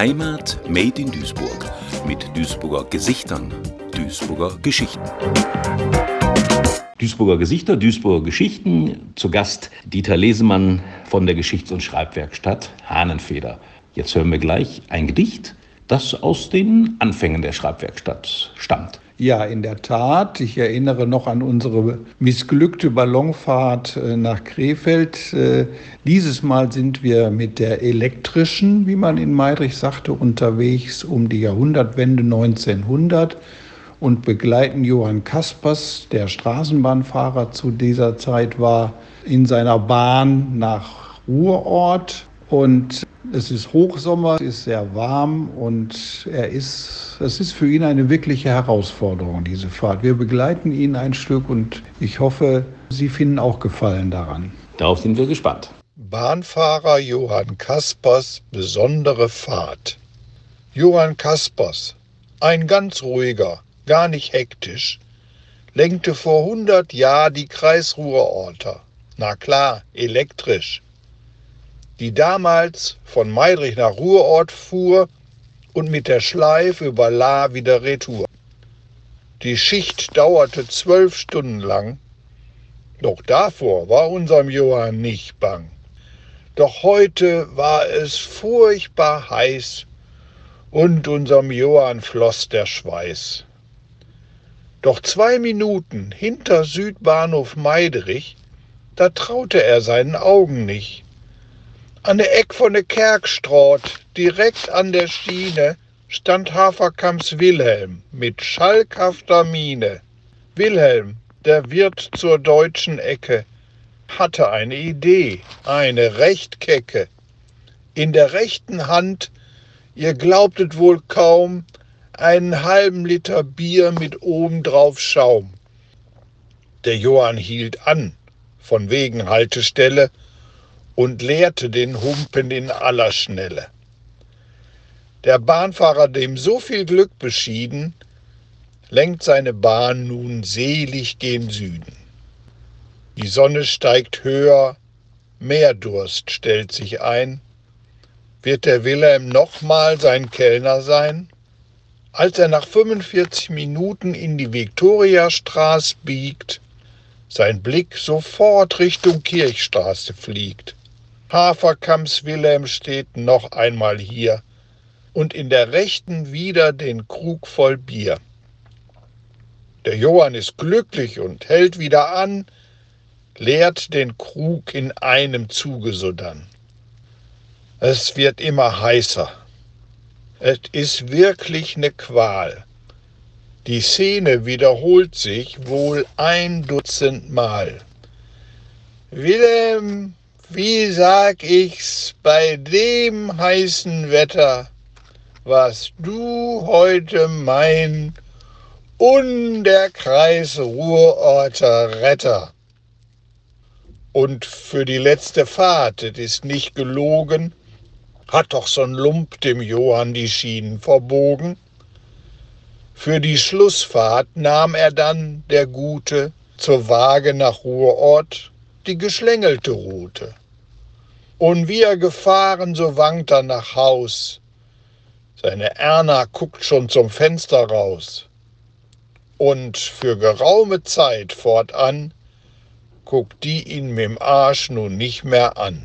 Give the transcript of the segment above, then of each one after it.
Heimat Made in Duisburg mit Duisburger Gesichtern, Duisburger Geschichten. Duisburger Gesichter, Duisburger Geschichten. Zu Gast Dieter Lesemann von der Geschichts- und Schreibwerkstatt Hahnenfeder. Jetzt hören wir gleich ein Gedicht, das aus den Anfängen der Schreibwerkstatt stammt. Ja, in der Tat. Ich erinnere noch an unsere missglückte Ballonfahrt äh, nach Krefeld. Äh, dieses Mal sind wir mit der elektrischen, wie man in Meidrich sagte, unterwegs um die Jahrhundertwende 1900 und begleiten Johann Kaspers, der Straßenbahnfahrer zu dieser Zeit war, in seiner Bahn nach Ruhrort und es ist Hochsommer, es ist sehr warm und er ist, es ist für ihn eine wirkliche Herausforderung, diese Fahrt. Wir begleiten ihn ein Stück und ich hoffe, Sie finden auch Gefallen daran. Darauf sind wir gespannt. Bahnfahrer Johann Kaspers besondere Fahrt. Johann Kaspers, ein ganz ruhiger, gar nicht hektisch, lenkte vor 100 Jahren die Kreisruhrorter. Na klar, elektrisch die damals von Meidrich nach Ruhrort fuhr und mit der Schleife über La wieder retour. Die Schicht dauerte zwölf Stunden lang, doch davor war unserem Johann nicht bang. Doch heute war es furchtbar heiß und unserem Johann floss der Schweiß. Doch zwei Minuten hinter Südbahnhof Meidrich, da traute er seinen Augen nicht. An der Eck von der Kerkstraat, direkt an der Schiene, stand Haferkamps Wilhelm mit schalkhafter Miene. Wilhelm, der Wirt zur deutschen Ecke, hatte eine Idee, eine recht kecke. In der rechten Hand, ihr glaubtet wohl kaum, einen halben Liter Bier mit obendrauf Schaum. Der Johann hielt an, von wegen Haltestelle, und leerte den Humpen in aller Schnelle. Der Bahnfahrer, dem so viel Glück beschieden, lenkt seine Bahn nun selig gen Süden. Die Sonne steigt höher, mehr Durst stellt sich ein. Wird der Wilhelm nochmal sein Kellner sein? Als er nach 45 Minuten in die Viktoriastraße biegt, sein Blick sofort Richtung Kirchstraße fliegt. Haferkamps Wilhelm steht noch einmal hier und in der rechten wieder den Krug voll Bier. Der Johann ist glücklich und hält wieder an, leert den Krug in einem Zuge sodann. Es wird immer heißer. Es ist wirklich ne Qual. Die Szene wiederholt sich wohl ein Dutzend Mal. Wilhelm, wie sag ich's bei dem heißen Wetter, was du heute mein und der Kreis Ruhrorter Retter. Und für die letzte Fahrt, es ist nicht gelogen, hat doch so'n Lump dem Johann die Schienen verbogen. Für die Schlussfahrt nahm er dann, der Gute, zur Waage nach Ruhrort die geschlängelte Route. Und wie er gefahren, so wankt er nach Haus. Seine Erna guckt schon zum Fenster raus. Und für geraume Zeit fortan guckt die ihn mit dem Arsch nun nicht mehr an.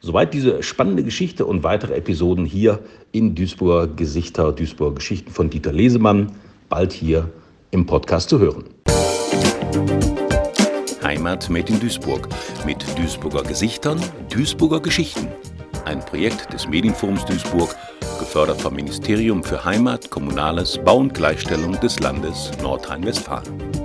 Soweit diese spannende Geschichte und weitere Episoden hier in Duisburger Gesichter, Duisburger Geschichten von Dieter Lesemann, bald hier im Podcast zu hören. Heimat Made in Duisburg mit Duisburger Gesichtern, Duisburger Geschichten. Ein Projekt des Medienforums Duisburg, gefördert vom Ministerium für Heimat, Kommunales, Bau und Gleichstellung des Landes Nordrhein-Westfalen.